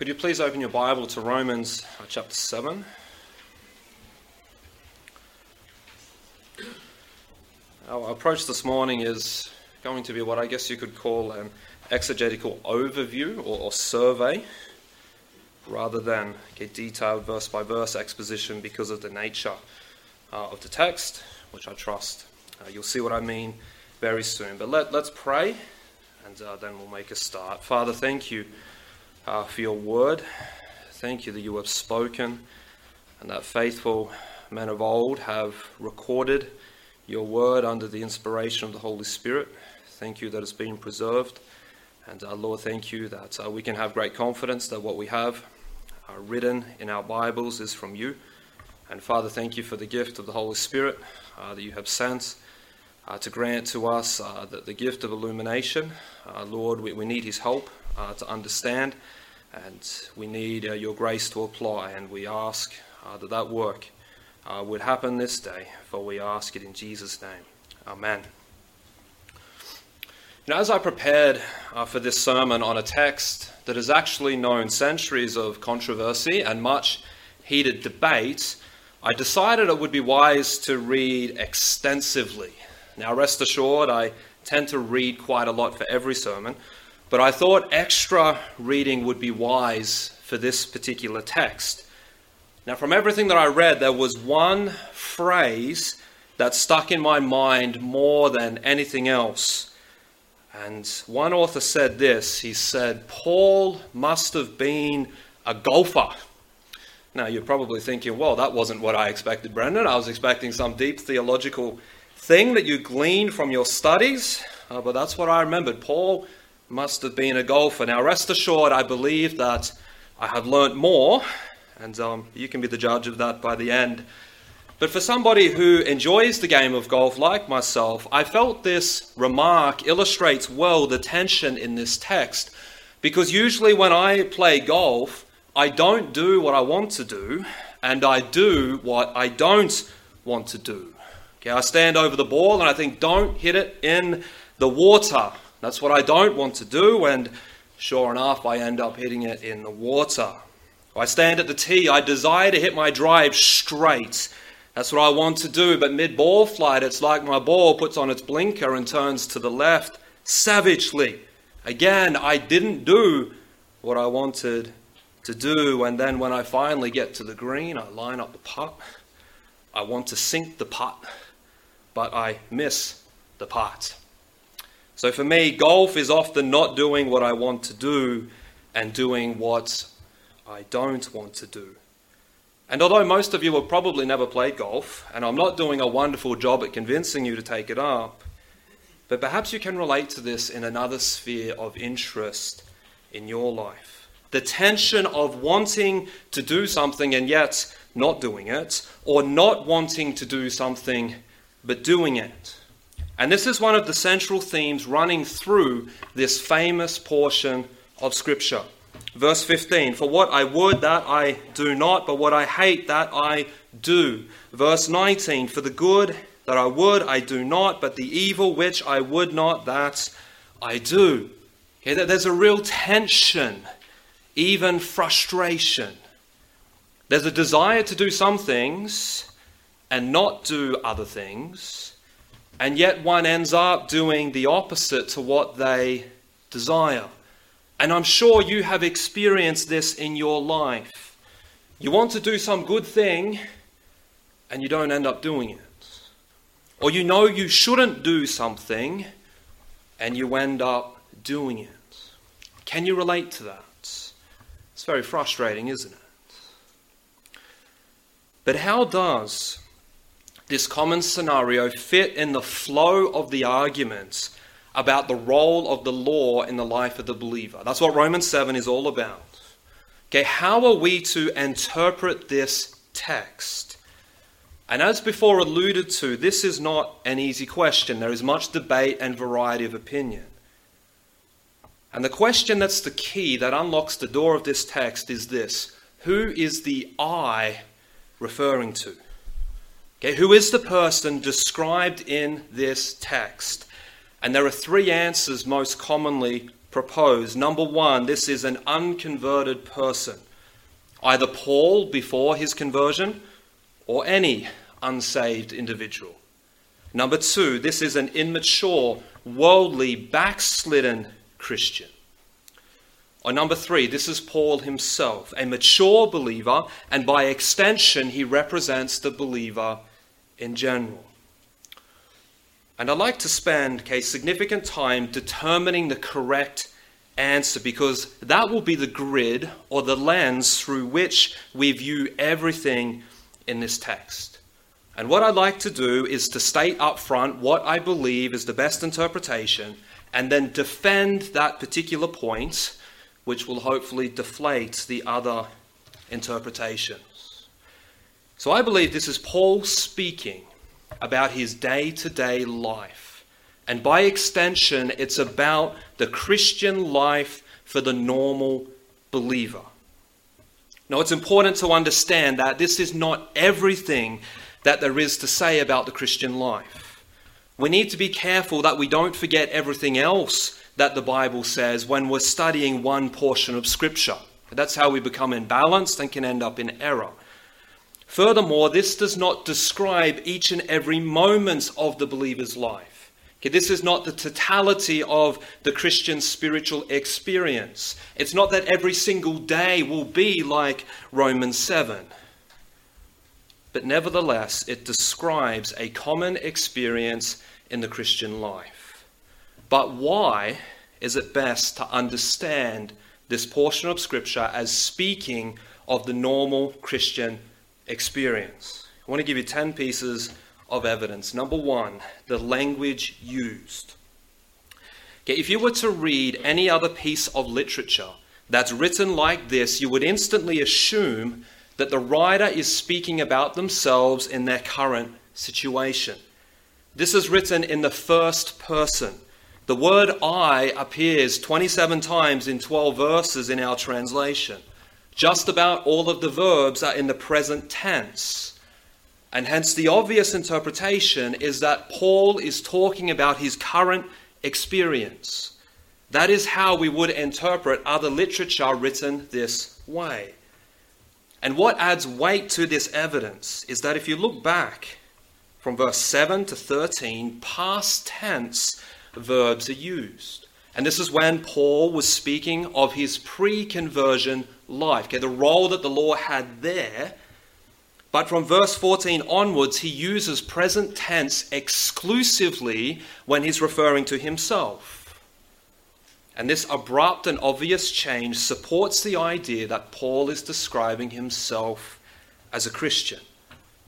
Could you please open your Bible to Romans uh, chapter 7? Our approach this morning is going to be what I guess you could call an exegetical overview or, or survey rather than a detailed verse by verse exposition because of the nature uh, of the text, which I trust uh, you'll see what I mean very soon. But let, let's pray and uh, then we'll make a start. Father, thank you uh, for your word. Thank you that you have spoken and that faithful men of old have recorded your word under the inspiration of the Holy Spirit. Thank you that it's been preserved. And uh, Lord, thank you that uh, we can have great confidence that what we have uh, written in our Bibles is from you. And Father, thank you for the gift of the Holy Spirit uh, that you have sent uh, to grant to us uh, the, the, gift of illumination. Lord, we, we need his help uh, to understand, and we need uh, your grace to apply. And we ask uh, that that work uh, would happen this day, for we ask it in Jesus' name. Amen. Know, as I prepared uh, for this sermon on a text that has actually known centuries of controversy and much heated debate, I decided it would be wise to read extensively. Now, rest assured, I tend to read quite a lot for every sermon, but I thought extra reading would be wise for this particular text. Now, from everything that I read, there was one phrase that stuck in my mind more than anything else. And one author said this he said, Paul must have been a golfer. Now, you're probably thinking, well, that wasn't what I expected, Brendan. I was expecting some deep theological thing that you gleaned from your studies, uh, but that's what I remembered. Paul must have been a golfer. Now, rest assured, I believe that I have learnt more, and um, you can be the judge of that by the end. But for somebody who enjoys the game of golf like myself, I felt this remark illustrates well the tension in this text. Because usually when I play golf, I don't do what I want to do, and I do what I don't want to do. Okay, I stand over the ball and I think, don't hit it in the water. That's what I don't want to do, and sure enough, I end up hitting it in the water. I stand at the tee, I desire to hit my drive straight. That's what I want to do, but mid ball flight, it's like my ball puts on its blinker and turns to the left savagely. Again, I didn't do what I wanted to do, and then when I finally get to the green, I line up the putt. I want to sink the putt, but I miss the putt. So for me, golf is often not doing what I want to do and doing what I don't want to do. And although most of you have probably never played golf, and I'm not doing a wonderful job at convincing you to take it up, but perhaps you can relate to this in another sphere of interest in your life. The tension of wanting to do something and yet not doing it, or not wanting to do something but doing it. And this is one of the central themes running through this famous portion of Scripture. Verse 15 For what I would, that I do not, but what I hate, that I do. Verse 19 For the good that I would, I do not, but the evil which I would not, that I do. Okay, there's a real tension, even frustration. There's a desire to do some things and not do other things and yet one ends up doing the opposite to what they desire. And I'm sure you have experienced this in your life. You want to do some good thing, and you don't end up doing it. Or you know you shouldn't do something, and you end up doing it. Can you relate to that? It's very frustrating, isn't it? But how does this common scenario fit in the flow of the arguments about the role of the law in the life of the believer. That's what Romans 7 is all about. Okay, how are we to interpret this text? And as before alluded to, this is not an easy question. There is much debate and variety of opinion. And the question that's the key that unlocks the door of this text is this Who is the I referring to? Okay, who is the person described in this text? And there are three answers most commonly proposed. Number one, this is an unconverted person, either Paul before his conversion or any unsaved individual. Number two, this is an immature, worldly, backslidden Christian. Or number three, this is Paul himself, a mature believer, and by extension, he represents the believer in general. And I'd like to spend okay, significant time determining the correct answer because that will be the grid or the lens through which we view everything in this text. And what I'd like to do is to state up front what I believe is the best interpretation and then defend that particular point, which will hopefully deflate the other interpretations. So I believe this is Paul speaking about his day to day life. And by extension, it's about the Christian life for the normal believer. Now, it's important to understand that this is not everything that there is to say about the Christian life. We need to be careful that we don't forget everything else that the Bible says when we're studying one portion of Scripture. That's how we become imbalanced and can end up in error. Furthermore, this does not describe each and every moment of the believer's life. Okay, this is not the totality of the Christian spiritual experience. It's not that every single day will be like Romans 7. But nevertheless, it describes a common experience in the Christian life. But why is it best to understand this portion of Scripture as speaking of the normal Christian experience. I want to give you 10 pieces of evidence. Number one, the language used. Okay, if you were to read any other piece of literature that's written like this, you would instantly assume that the writer is speaking about themselves in their current situation. This is written in the first person. The word I appears 27 times in 12 verses in our translation. Just about all of the verbs are in the present tense. And hence, the obvious interpretation is that Paul is talking about his current experience. That is how we would interpret other literature written this way. And what adds weight to this evidence is that if you look back from verse 7 to 13, past tense verbs are used. And this is when Paul was speaking of his pre conversion life, okay, the role that the law had there. But from verse 14 onwards, he uses present tense exclusively when he's referring to himself. And this abrupt and obvious change supports the idea that Paul is describing himself as a Christian.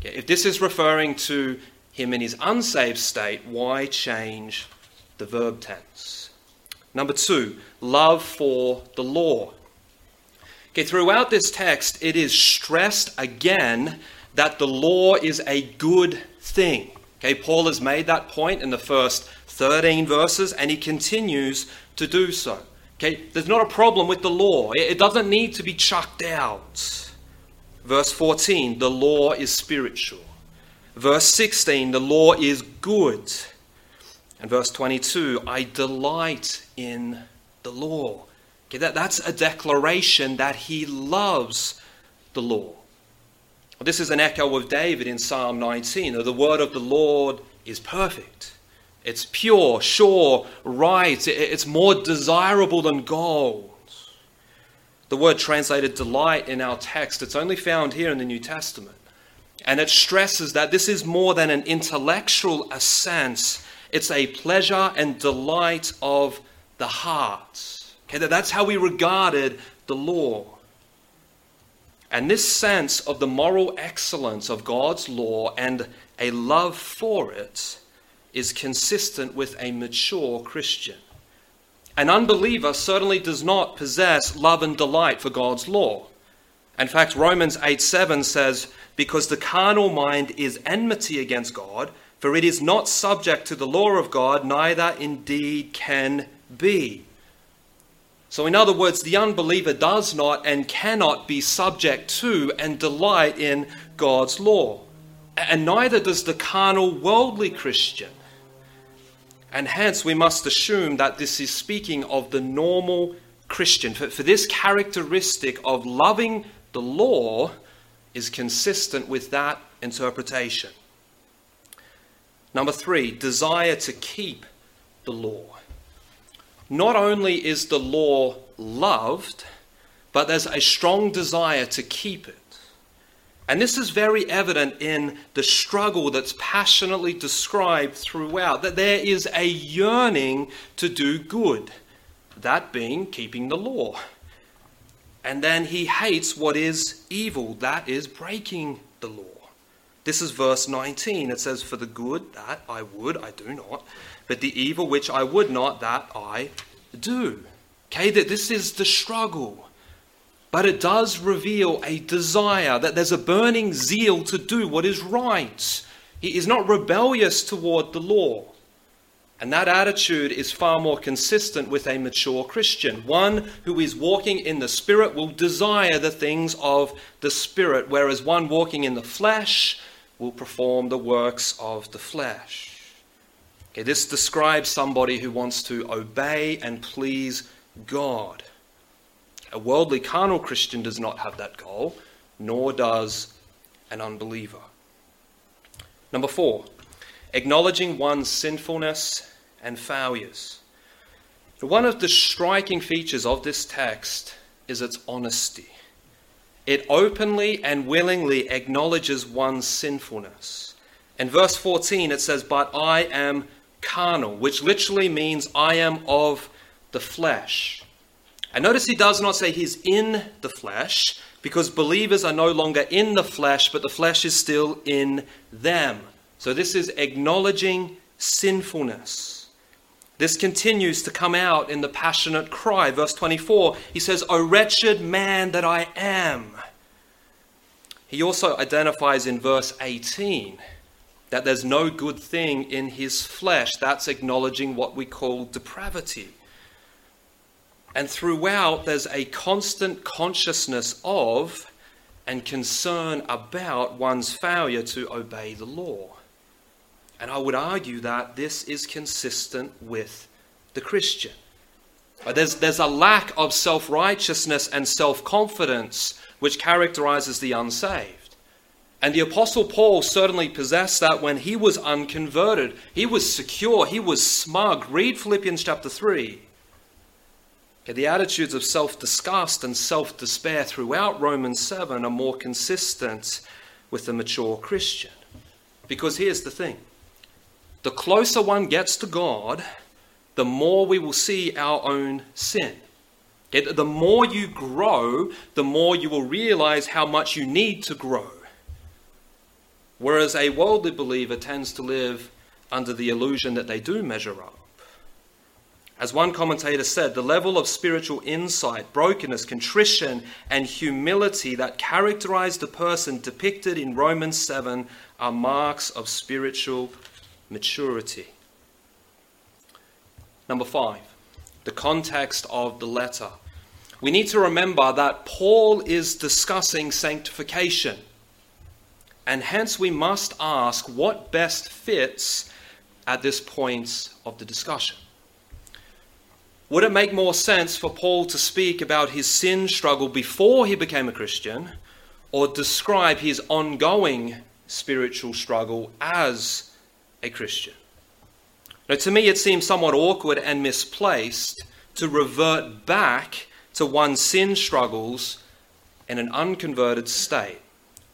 Okay, if this is referring to him in his unsaved state, why change the verb tense? Number two, love for the law. Okay, throughout this text, it is stressed again that the law is a good thing. Okay, Paul has made that point in the first 13 verses, and he continues to do so. Okay, there's not a problem with the law, it doesn't need to be chucked out. Verse 14, the law is spiritual. Verse 16, the law is good. And verse 22, I delight in the law. Okay, that, that's a declaration that he loves the law. Well, this is an echo of David in Psalm 19. The word of the Lord is perfect. It's pure, sure, right. It's more desirable than gold. The word translated delight in our text, it's only found here in the New Testament. And it stresses that this is more than an intellectual assent, it's a pleasure and delight of the heart. Okay, that's how we regarded the law. And this sense of the moral excellence of God's law and a love for it is consistent with a mature Christian. An unbeliever certainly does not possess love and delight for God's law. In fact, Romans 8 7 says, Because the carnal mind is enmity against God, for it is not subject to the law of God, neither indeed can be. So, in other words, the unbeliever does not and cannot be subject to and delight in God's law. And neither does the carnal, worldly Christian. And hence, we must assume that this is speaking of the normal Christian. For, for this characteristic of loving the law is consistent with that interpretation. Number three, desire to keep the law. Not only is the law loved, but there's a strong desire to keep it. And this is very evident in the struggle that's passionately described throughout, that there is a yearning to do good, that being keeping the law. And then he hates what is evil, that is breaking the law. This is verse 19. It says, For the good that I would, I do not, but the evil which I would not, that I do. Okay, that this is the struggle. But it does reveal a desire that there's a burning zeal to do what is right. He is not rebellious toward the law. And that attitude is far more consistent with a mature Christian. One who is walking in the Spirit will desire the things of the Spirit, whereas one walking in the flesh will perform the works of the flesh. Okay, this describes somebody who wants to obey and please God. A worldly carnal Christian does not have that goal, nor does an unbeliever. Number four, acknowledging one's sinfulness and failures. One of the striking features of this text is its honesty. It openly and willingly acknowledges one's sinfulness. In verse 14, it says, But I am carnal, which literally means I am of the flesh. And notice he does not say he's in the flesh, because believers are no longer in the flesh, but the flesh is still in them. So this is acknowledging sinfulness. This continues to come out in the passionate cry. Verse 24, he says, O wretched man that I am. He also identifies in verse 18 that there's no good thing in his flesh. That's acknowledging what we call depravity. And throughout, there's a constant consciousness of and concern about one's failure to obey the law. And I would argue that this is consistent with the Christian. There's, there's a lack of self righteousness and self confidence which characterizes the unsaved. And the Apostle Paul certainly possessed that when he was unconverted. He was secure, he was smug. Read Philippians chapter 3. Okay, the attitudes of self disgust and self despair throughout Romans 7 are more consistent with the mature Christian. Because here's the thing the closer one gets to God, the more we will see our own sin. The more you grow, the more you will realize how much you need to grow. Whereas a worldly believer tends to live under the illusion that they do measure up. As one commentator said, the level of spiritual insight, brokenness, contrition, and humility that characterize the person depicted in Romans 7 are marks of spiritual maturity. Number five, the context of the letter. We need to remember that Paul is discussing sanctification. And hence we must ask what best fits at this point of the discussion. Would it make more sense for Paul to speak about his sin struggle before he became a Christian or describe his ongoing spiritual struggle as a Christian. Now, to me, it seems somewhat awkward and misplaced to revert back to one's sin struggles in an unconverted state.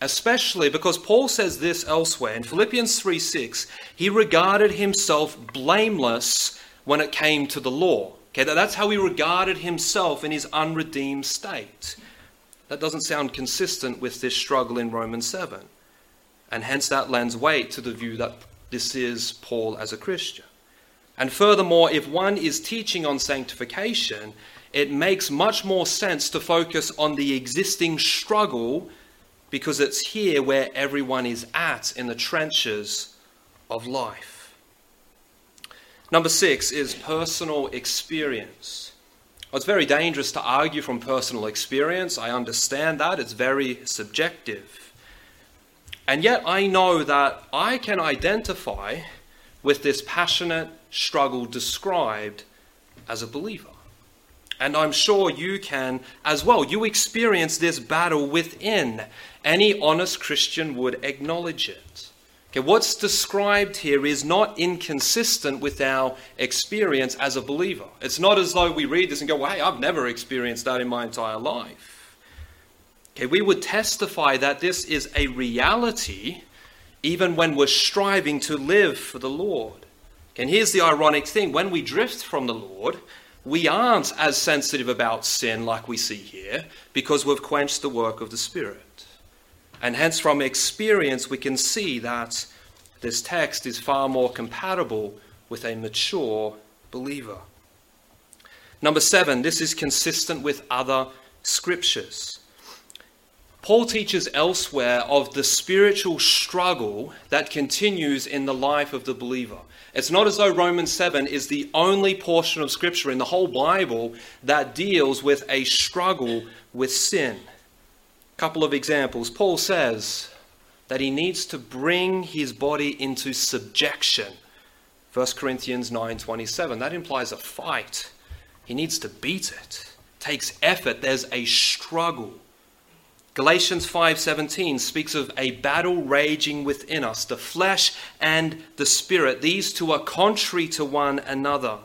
Especially because Paul says this elsewhere. In Philippians 3 6, he regarded himself blameless when it came to the law. Okay, that's how he regarded himself in his unredeemed state. That doesn't sound consistent with this struggle in Romans 7. And hence that lends weight to the view that this is Paul as a Christian. And furthermore, if one is teaching on sanctification, it makes much more sense to focus on the existing struggle because it's here where everyone is at in the trenches of life. Number six is personal experience. Well, it's very dangerous to argue from personal experience. I understand that. It's very subjective. And yet I know that I can identify with this passionate struggle described as a believer. And I'm sure you can as well. You experience this battle within. Any honest Christian would acknowledge it. Okay, what's described here is not inconsistent with our experience as a believer. It's not as though we read this and go, well, hey, I've never experienced that in my entire life. Okay, we would testify that this is a reality even when we're striving to live for the Lord. And here's the ironic thing when we drift from the Lord, we aren't as sensitive about sin like we see here because we've quenched the work of the Spirit. And hence, from experience, we can see that this text is far more compatible with a mature believer. Number seven, this is consistent with other scriptures. Paul teaches elsewhere of the spiritual struggle that continues in the life of the believer. It's not as though Romans 7 is the only portion of Scripture in the whole Bible that deals with a struggle with sin A couple of examples. Paul says that he needs to bring his body into subjection. 1 Corinthians 9:27. That implies a fight. He needs to beat it. it. Takes effort. There's a struggle. Galatians 5:17 speaks of a battle raging within us, the flesh and the spirit. These two are contrary to one another.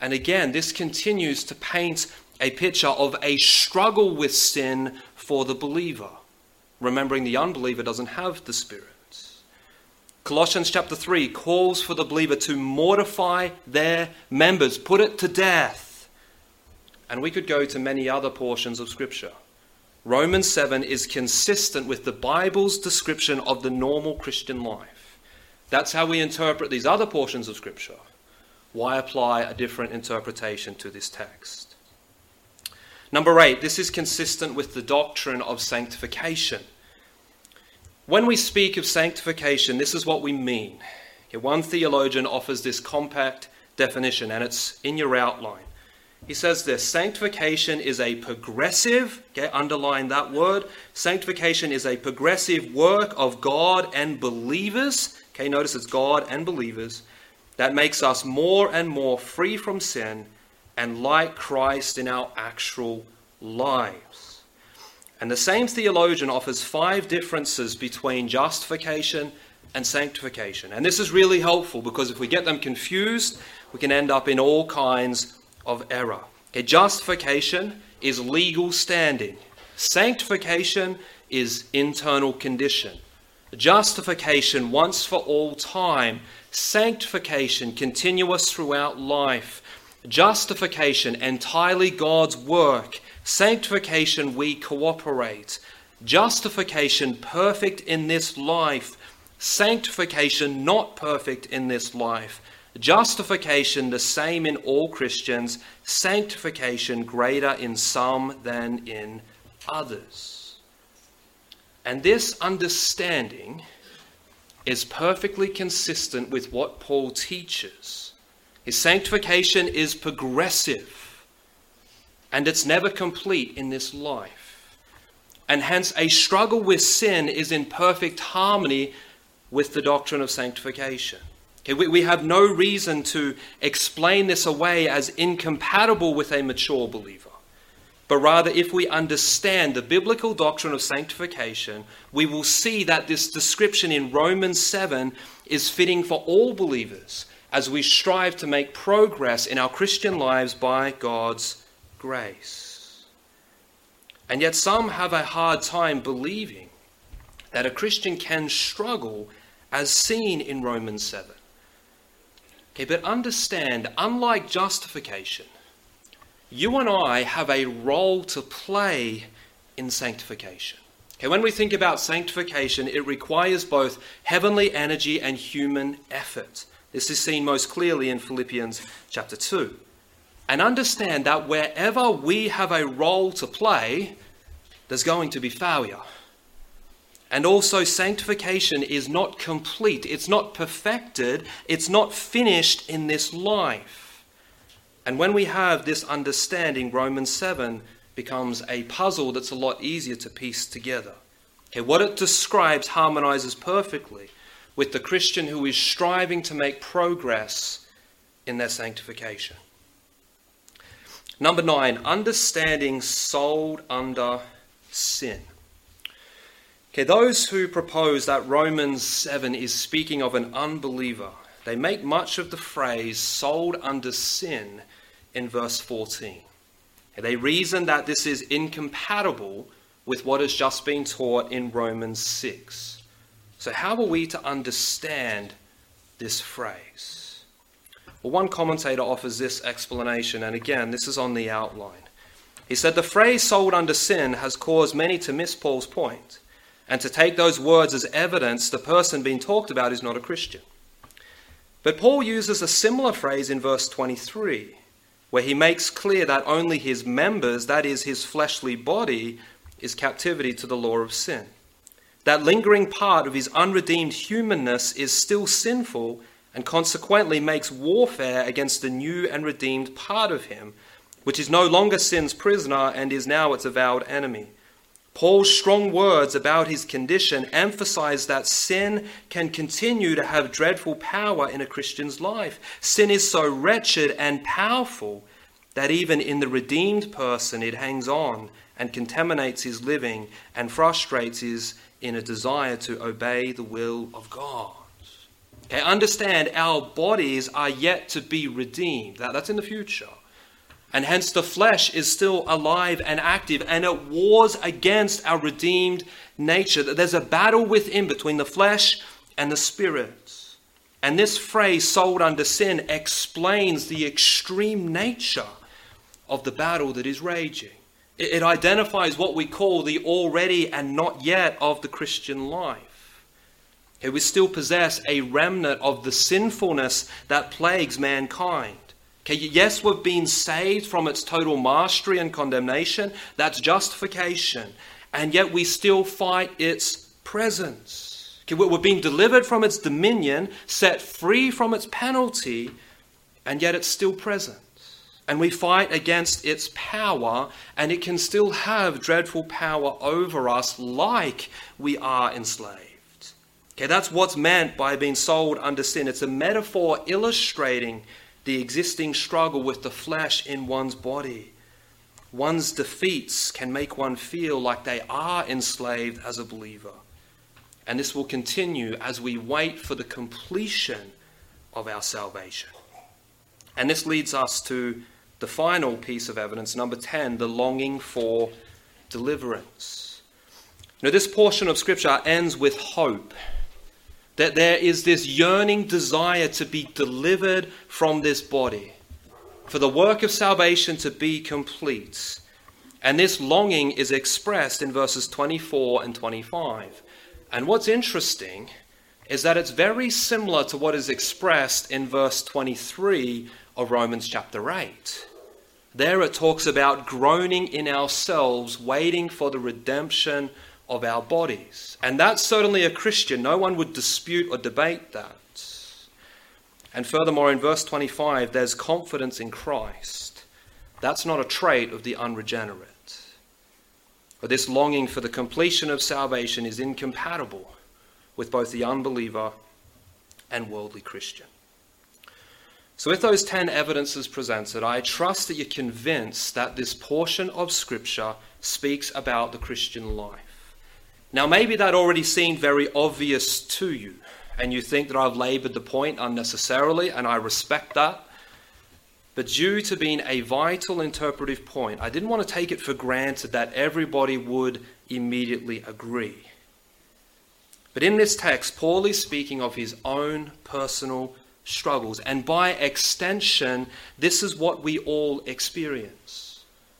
And again, this continues to paint a picture of a struggle with sin for the believer, remembering the unbeliever doesn't have the Spirit. Colossians chapter 3 calls for the believer to mortify their members, put it to death. And we could go to many other portions of Scripture. Romans 7 is consistent with the Bible's description of the normal Christian life. That's how we interpret these other portions of Scripture. Why apply a different interpretation to this text? Number eight, this is consistent with the doctrine of sanctification. When we speak of sanctification, this is what we mean. One theologian offers this compact definition, and it's in your outline. He says this sanctification is a progressive, okay, underline that word. Sanctification is a progressive work of God and believers. Okay, notice it's God and believers that makes us more and more free from sin and like Christ in our actual lives. And the same theologian offers five differences between justification and sanctification. And this is really helpful because if we get them confused, we can end up in all kinds of error. Okay, justification is legal standing, sanctification is internal condition. Justification once for all time, sanctification continuous throughout life Justification, entirely God's work. Sanctification, we cooperate. Justification, perfect in this life. Sanctification, not perfect in this life. Justification, the same in all Christians. Sanctification, greater in some than in others. And this understanding is perfectly consistent with what Paul teaches his sanctification is progressive and it's never complete in this life. And hence, a struggle with sin is in perfect harmony with the doctrine of sanctification. We, we have no reason to explain this away as incompatible with a mature believer. But rather, if we understand the biblical doctrine of sanctification, we will see that this description in Romans 7 is fitting for all believers as we strive to make progress in our Christian lives by God's grace. And yet, some have a hard time believing that a Christian can struggle as seen in Romans 7. But understand, unlike justification, you and I have a role to play in sanctification. Okay, when we think about sanctification, it requires both heavenly energy and human effort. This is seen most clearly in Philippians chapter 2. And understand that wherever we have a role to play, there's going to be failure. And also, sanctification is not complete, it's not perfected, it's not finished in this life. And when we have this understanding, Romans 7 becomes a puzzle that's a lot easier to piece together. Okay, what it describes harmonizes perfectly with the Christian who is striving to make progress in their sanctification. Number nine, understanding sold under sin. Okay, those who propose that Romans 7 is speaking of an unbeliever, they make much of the phrase sold under sin in verse 14. Okay, they reason that this is incompatible with what has just been taught in Romans 6. So, how are we to understand this phrase? Well, one commentator offers this explanation, and again, this is on the outline. He said the phrase sold under sin has caused many to miss Paul's point and to take those words as evidence the person being talked about is not a Christian. But Paul uses a similar phrase in verse 23, where he makes clear that only his members, that is, his fleshly body, is captivity to the law of sin. That lingering part of his unredeemed humanness is still sinful and consequently makes warfare against the new and redeemed part of him, which is no longer sin's prisoner and is now its avowed enemy. Paul's strong words about his condition emphasize that sin can continue to have dreadful power in a Christian's life. Sin is so wretched and powerful that even in the redeemed person it hangs on and contaminates his living and frustrates his inner desire to obey the will of God. Okay, understand our bodies are yet to be redeemed. That, that's in the future. And hence the flesh is still alive and active, and it wars against our redeemed nature. There's a battle within between the flesh and the spirit. And this phrase, sold under sin, explains the extreme nature of the battle that is raging. It identifies what we call the already and not yet of the Christian life. It we still possess a remnant of the sinfulness that plagues mankind. Okay, yes, we've been saved from its total mastery and condemnation. That's justification. And yet we still fight its presence. Okay, we're being delivered from its dominion, set free from its penalty, and yet it's still present. And we fight against its power, and it can still have dreadful power over us like we are enslaved. Okay, that's what's meant by being sold under sin. It's a metaphor illustrating the existing struggle with the flesh in one's body. One's defeats can make one feel like they are enslaved as a believer. And this will continue as we wait for the completion of our salvation. And this leads us to the final piece of evidence, number 10, the longing for deliverance. Now, this portion of Scripture ends with hope that there is this yearning desire to be delivered from this body, for the work of salvation to be complete. And this longing is expressed in verses 24 and 25. And what's interesting is that it's very similar to what is expressed in verse 23 of Romans chapter 8. There it talks about groaning in ourselves, waiting for the redemption of our bodies. And that's certainly a Christian. No one would dispute or debate that. And furthermore, in verse 25, there's confidence in Christ. That's not a trait of the unregenerate. But this longing for the completion of salvation is incompatible with both the unbeliever and worldly Christian. So, with those 10 evidences presented, I trust that you're convinced that this portion of Scripture speaks about the Christian life. Now, maybe that already seemed very obvious to you, and you think that I've labored the point unnecessarily, and I respect that. But due to being a vital interpretive point, I didn't want to take it for granted that everybody would immediately agree. But in this text, Paul is speaking of his own personal struggles, and by extension, this is what we all experience.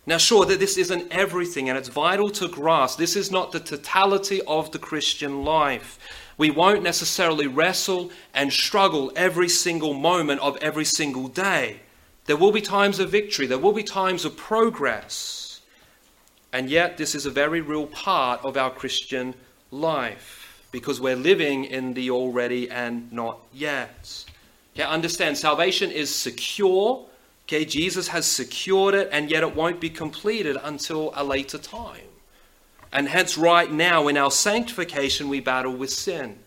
Now, sure, that this isn't everything, and it's vital to grasp. This is not the totality of the Christian life. We won't necessarily wrestle and struggle every single moment of every single day. There will be times of victory, there will be times of progress. And yet, this is a very real part of our Christian life because we're living in the already and not yet. Okay, understand salvation is secure Okay, Jesus has secured it, and yet it won't be completed until a later time. And hence, right now in our sanctification, we battle with sin.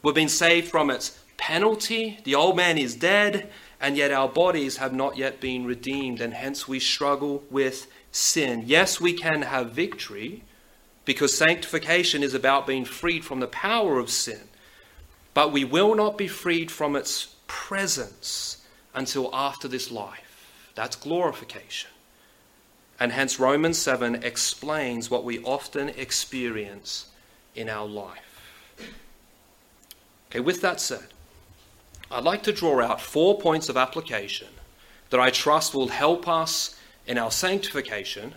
We've been saved from its penalty. The old man is dead, and yet our bodies have not yet been redeemed, and hence we struggle with sin. Yes, we can have victory because sanctification is about being freed from the power of sin, but we will not be freed from its presence until after this life. That's glorification. And hence, Romans 7 explains what we often experience in our life. Okay, with that said, I'd like to draw out four points of application that I trust will help us in our sanctification,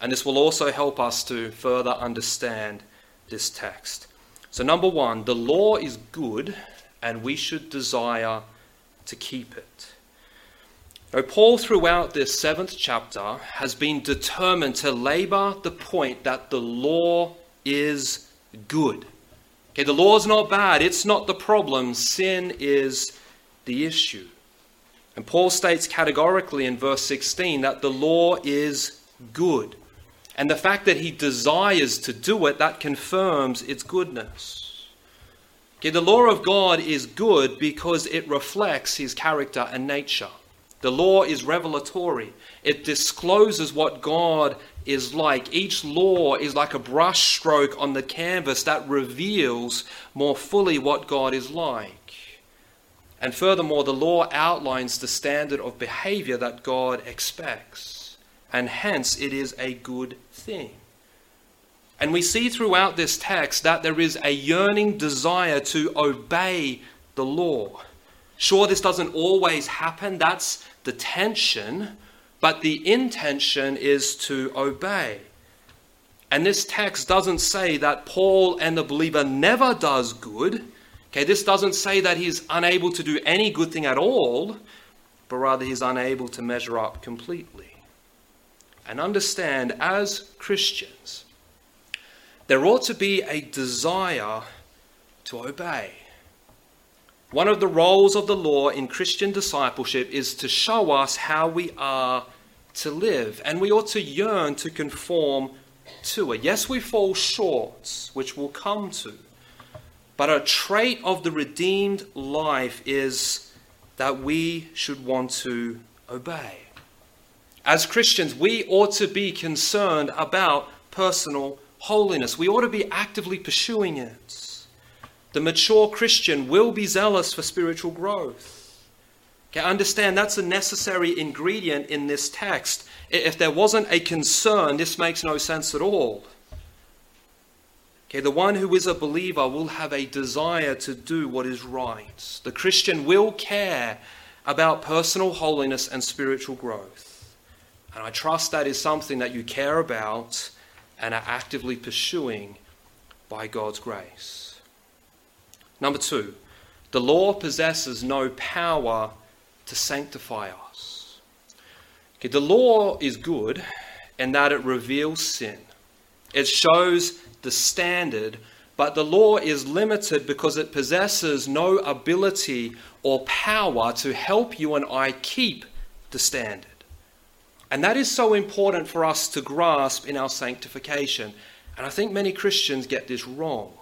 and this will also help us to further understand this text. So, number one, the law is good, and we should desire to keep it. Now, Paul, throughout this seventh chapter, has been determined to labor the point that the law is good. Okay, the law is not bad, it's not the problem, sin is the issue. And Paul states categorically in verse 16 that the law is good. And the fact that he desires to do it, that confirms its goodness. Okay, the law of God is good because it reflects his character and nature. The law is revelatory, it discloses what God is like. Each law is like a brushstroke on the canvas that reveals more fully what God is like. And furthermore, the law outlines the standard of behavior that God expects, and hence it is a good thing. And we see throughout this text that there is a yearning desire to obey the law. Sure, this doesn't always happen. That's the tension, but the intention is to obey. And this text doesn't say that Paul and the believer never does good. Okay, this doesn't say that he's unable to do any good thing at all, but rather he's unable to measure up completely. And understand, as Christians, there ought to be a desire to obey. One of the roles of the law in Christian discipleship is to show us how we are to live, and we ought to yearn to conform to it. Yes, we fall short, which we'll come to, but a trait of the redeemed life is that we should want to obey. As Christians, we ought to be concerned about personal holiness. We ought to be actively pursuing it. The mature Christian will be zealous for spiritual growth. Okay, understand that's a necessary ingredient in this text. If there wasn't a concern, this makes no sense at all. Okay, the one who is a believer will have a desire to do what is right. The Christian will care about personal holiness and spiritual growth. And I trust that is something that you care about and are actively pursuing by God's grace. Number two, the law possesses no power to sanctify us. Okay, the law is good in that it reveals sin, it shows the standard, but the law is limited because it possesses no ability or power to help you and I keep the standard. And that is so important for us to grasp in our sanctification. And I think many Christians get this wrong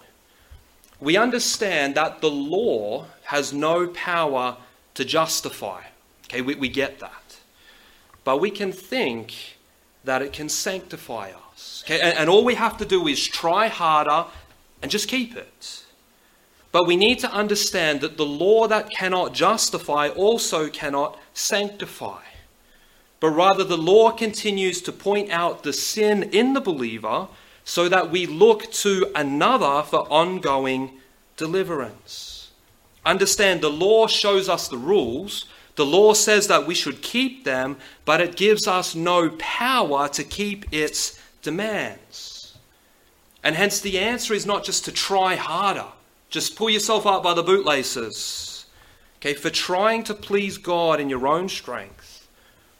we understand that the law has no power to justify. Okay, we, we get that. But we can think that it can sanctify us. Okay, and, and all we have to do is try harder and just keep it. But we need to understand that the law that cannot justify also cannot sanctify. But rather, the law continues to point out the sin in the believer so that we look to another for ongoing deliverance. Understand, the law shows us the rules. The law says that we should keep them, but it gives us no power to keep its demands. And hence, the answer is not just to try harder, just pull yourself up by the bootlaces. Okay, for trying to please God in your own strength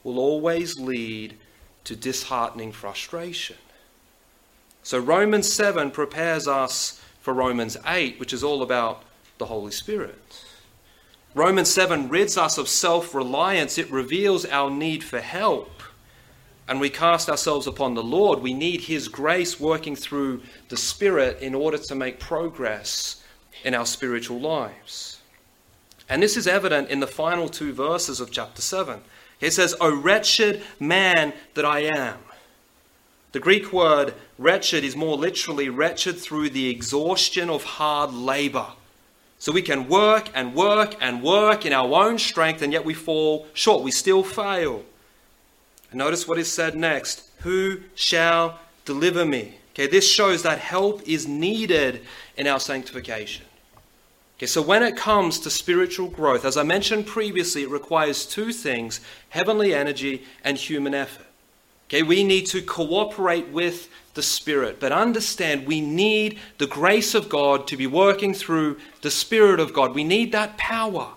will always lead to disheartening frustration. So Romans 7 prepares us for Romans 8, which is all about the Holy Spirit. Romans 7 rids us of self reliance, it reveals our need for help. And we cast ourselves upon the Lord. We need His grace working through the Spirit in order to make progress in our spiritual lives. And this is evident in the final two verses of chapter 7. It says, O wretched man that I am. The Greek word wretched is more literally wretched through the exhaustion of hard labor. So we can work and work and work in our own strength, and yet we fall short. We still fail. And notice what is said next Who shall deliver me? Okay, this shows that help is needed in our sanctification. Okay, so when it comes to spiritual growth, as I mentioned previously, it requires two things heavenly energy and human effort. Okay, we need to cooperate with the Spirit, but understand we need the grace of God to be working through the Spirit of God. We need that power.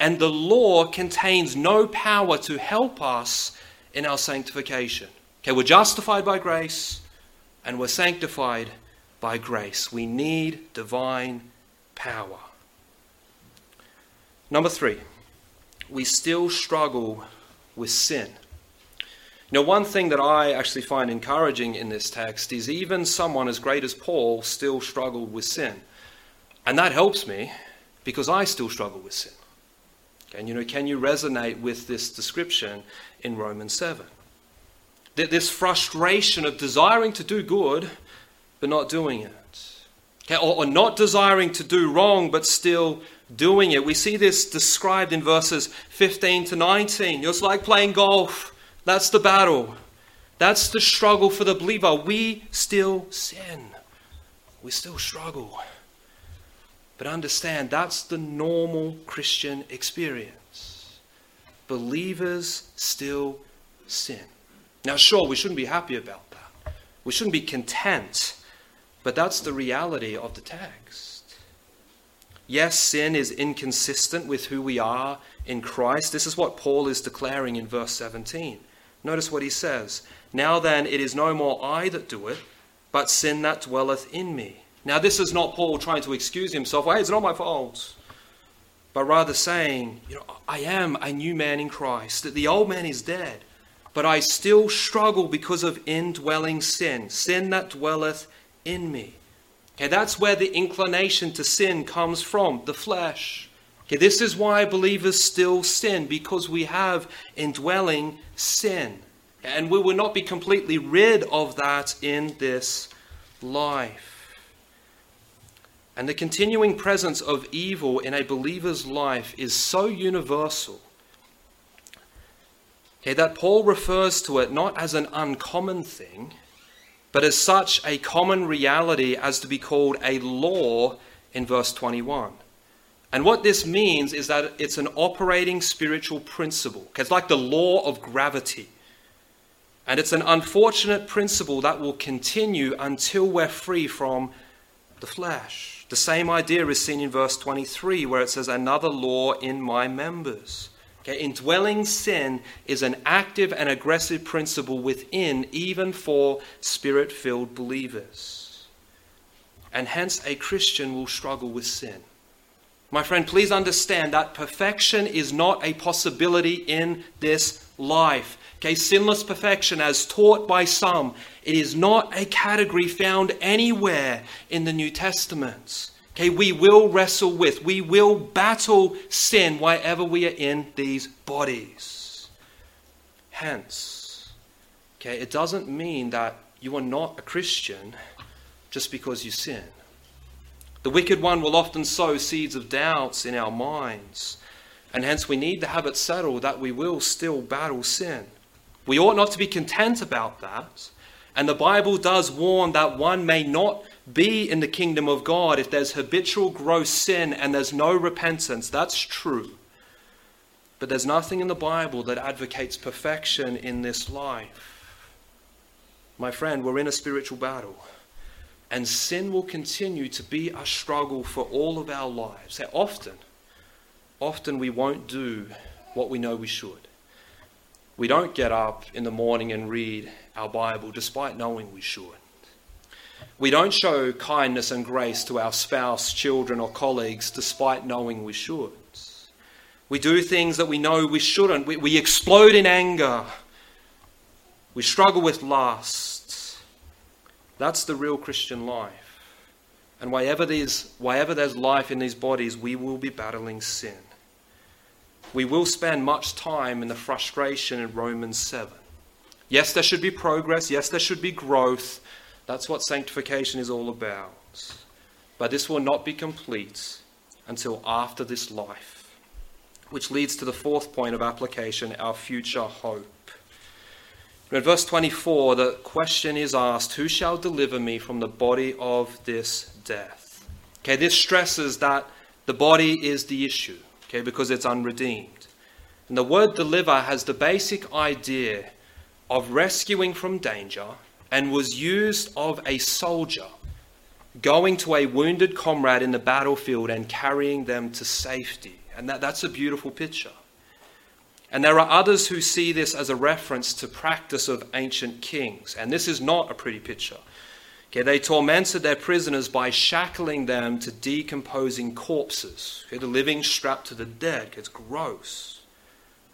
And the law contains no power to help us in our sanctification. Okay, we're justified by grace and we're sanctified by grace. We need divine power. Number three, we still struggle with sin. Now, one thing that I actually find encouraging in this text is even someone as great as Paul still struggled with sin. And that helps me because I still struggle with sin. And you know, can you resonate with this description in Romans 7? This frustration of desiring to do good but not doing it. Okay, or, or not desiring to do wrong, but still doing it. We see this described in verses 15 to 19. It's like playing golf. That's the battle. That's the struggle for the believer. We still sin. We still struggle. But understand that's the normal Christian experience. Believers still sin. Now, sure, we shouldn't be happy about that. We shouldn't be content but that's the reality of the text. Yes, sin is inconsistent with who we are in Christ. This is what Paul is declaring in verse 17. Notice what he says Now then, it is no more I that do it, but sin that dwelleth in me. Now, this is not Paul trying to excuse himself. Hey, it's not my fault. But rather saying, you know, I am a new man in Christ, that the old man is dead, but I still struggle because of indwelling sin, sin that dwelleth in me. Okay, that's where the inclination to sin comes from, the flesh. Okay, this is why believers still sin, because we have indwelling sin. And we will not be completely rid of that in this life. And the continuing presence of evil in a believer's life is so universal okay, that Paul refers to it not as an uncommon thing but as such a common reality as to be called a law in verse 21. And what this means is that it's an operating spiritual principle. It's like the law of gravity. And it's an unfortunate principle that will continue until we're free from the flesh. The same idea is seen in verse 23, where it says, Another law in my members. Okay, indwelling sin is an active and aggressive principle within, even for spirit filled believers. And hence, a Christian will struggle with sin. My friend, please understand that perfection is not a possibility in this life. Okay, sinless perfection, as taught by some, it is not a category found anywhere in the New Testament. Okay, we will wrestle with, we will battle sin wherever we are in these bodies. Hence, okay, it doesn't mean that you are not a Christian just because you sin. The wicked one will often sow seeds of doubts in our minds, and hence we need to have it settled that we will still battle sin. We ought not to be content about that, and the Bible does warn that one may not be in the kingdom of God if there's habitual gross sin and there's no repentance. That's true. But there's nothing in the Bible that advocates perfection in this life. My friend, we're in a spiritual battle. And sin will continue to be a struggle for all of our lives. often, often we won't do what we know we should. We don't get up in the morning and read our Bible despite knowing we should. We don't show kindness and grace to our spouse, children, or colleagues despite knowing we should. We do things that we know we shouldn't. We, we explode in anger. We struggle with lust. That's the real Christian life. And wherever there's, wherever there's life in these bodies, we will be battling sin. We will spend much time in the frustration in Romans 7. Yes, there should be progress. Yes, there should be growth. That's what sanctification is all about. But this will not be complete until after this life, which leads to the fourth point of application our future hope. In verse 24, the question is asked Who shall deliver me from the body of this death? Okay, this stresses that the body is the issue, okay, because it's unredeemed. And the word deliver has the basic idea of rescuing from danger and was used of a soldier going to a wounded comrade in the battlefield and carrying them to safety. And that, that's a beautiful picture. And there are others who see this as a reference to practice of ancient kings. And this is not a pretty picture. Okay, they tormented their prisoners by shackling them to decomposing corpses. Okay, the living strapped to the dead. It's gross.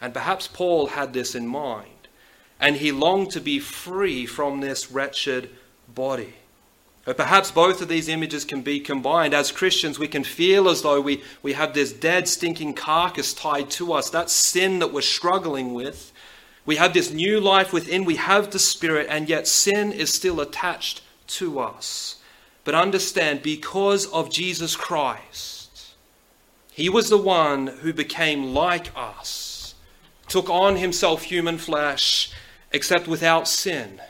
And perhaps Paul had this in mind. And he longed to be free from this wretched body. But perhaps both of these images can be combined. As Christians, we can feel as though we, we have this dead, stinking carcass tied to us, that sin that we're struggling with. We have this new life within, we have the Spirit, and yet sin is still attached to us. But understand, because of Jesus Christ, He was the one who became like us, took on Himself human flesh, except without sin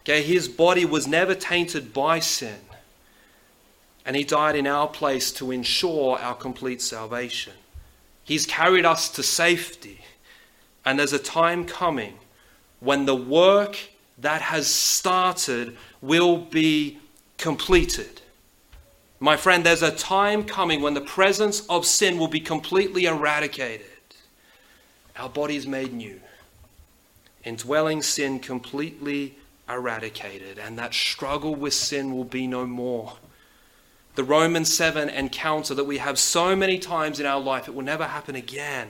Okay, his body was never tainted by sin. And he died in our place to ensure our complete salvation. He's carried us to safety. And there's a time coming when the work that has started will be completed. My friend, there's a time coming when the presence of sin will be completely eradicated. Our bodies made new. Indwelling sin completely eradicated, and that struggle with sin will be no more. The Romans 7 encounter that we have so many times in our life, it will never happen again.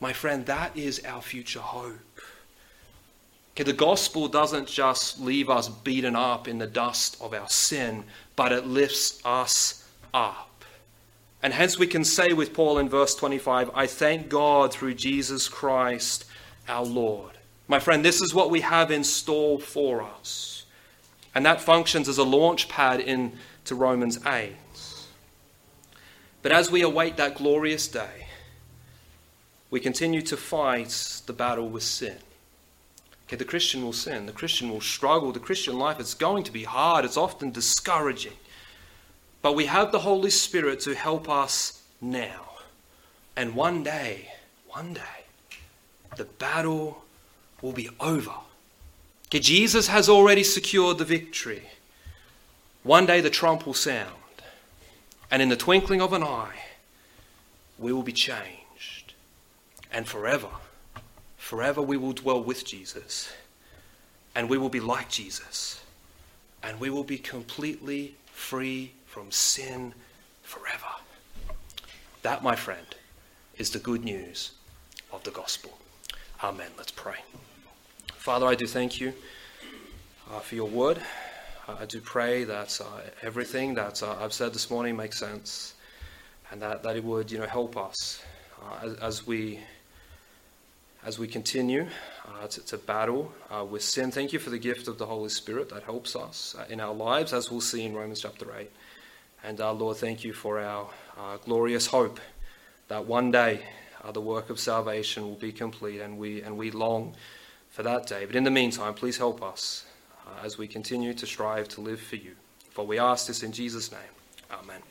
My friend, that is our future hope. Okay, the gospel doesn't just leave us beaten up in the dust of our sin, but it lifts us up. And hence we can say with Paul in verse 25, I thank God through Jesus Christ our Lord. My friend, this is what we have in store for us. And that functions as a launch pad into Romans 8. But as we await that glorious day, we continue to fight the battle with sin. Okay, the Christian will sin, the Christian will struggle, the Christian life is going to be hard, it's often discouraging. But we have the Holy Spirit to help us now. And one day, one day, the battle will be over. Jesus has already secured the victory. One day the trump will sound, and in the twinkling of an eye, we will be changed. And forever, forever we will dwell with Jesus, and we will be like Jesus, and we will be completely free from sin forever. That, my friend, is the good news of the gospel. Amen. Let's pray. Father, I do thank you uh, for your word. I do pray that uh, everything that uh, I've said this morning makes sense and that, that it would you know, help us uh, as, as, we, as we continue to, to, battle with sin. Thank you for the gift of the Holy Spirit that helps us in our lives, as we'll see in Romans chapter 8. And Lord, thank you for our glorious hope that one day the work of salvation will be complete and we, and we long for that day. But in the meantime, please help us uh, as we continue to strive to live for you. For we ask this in Jesus' name. Amen.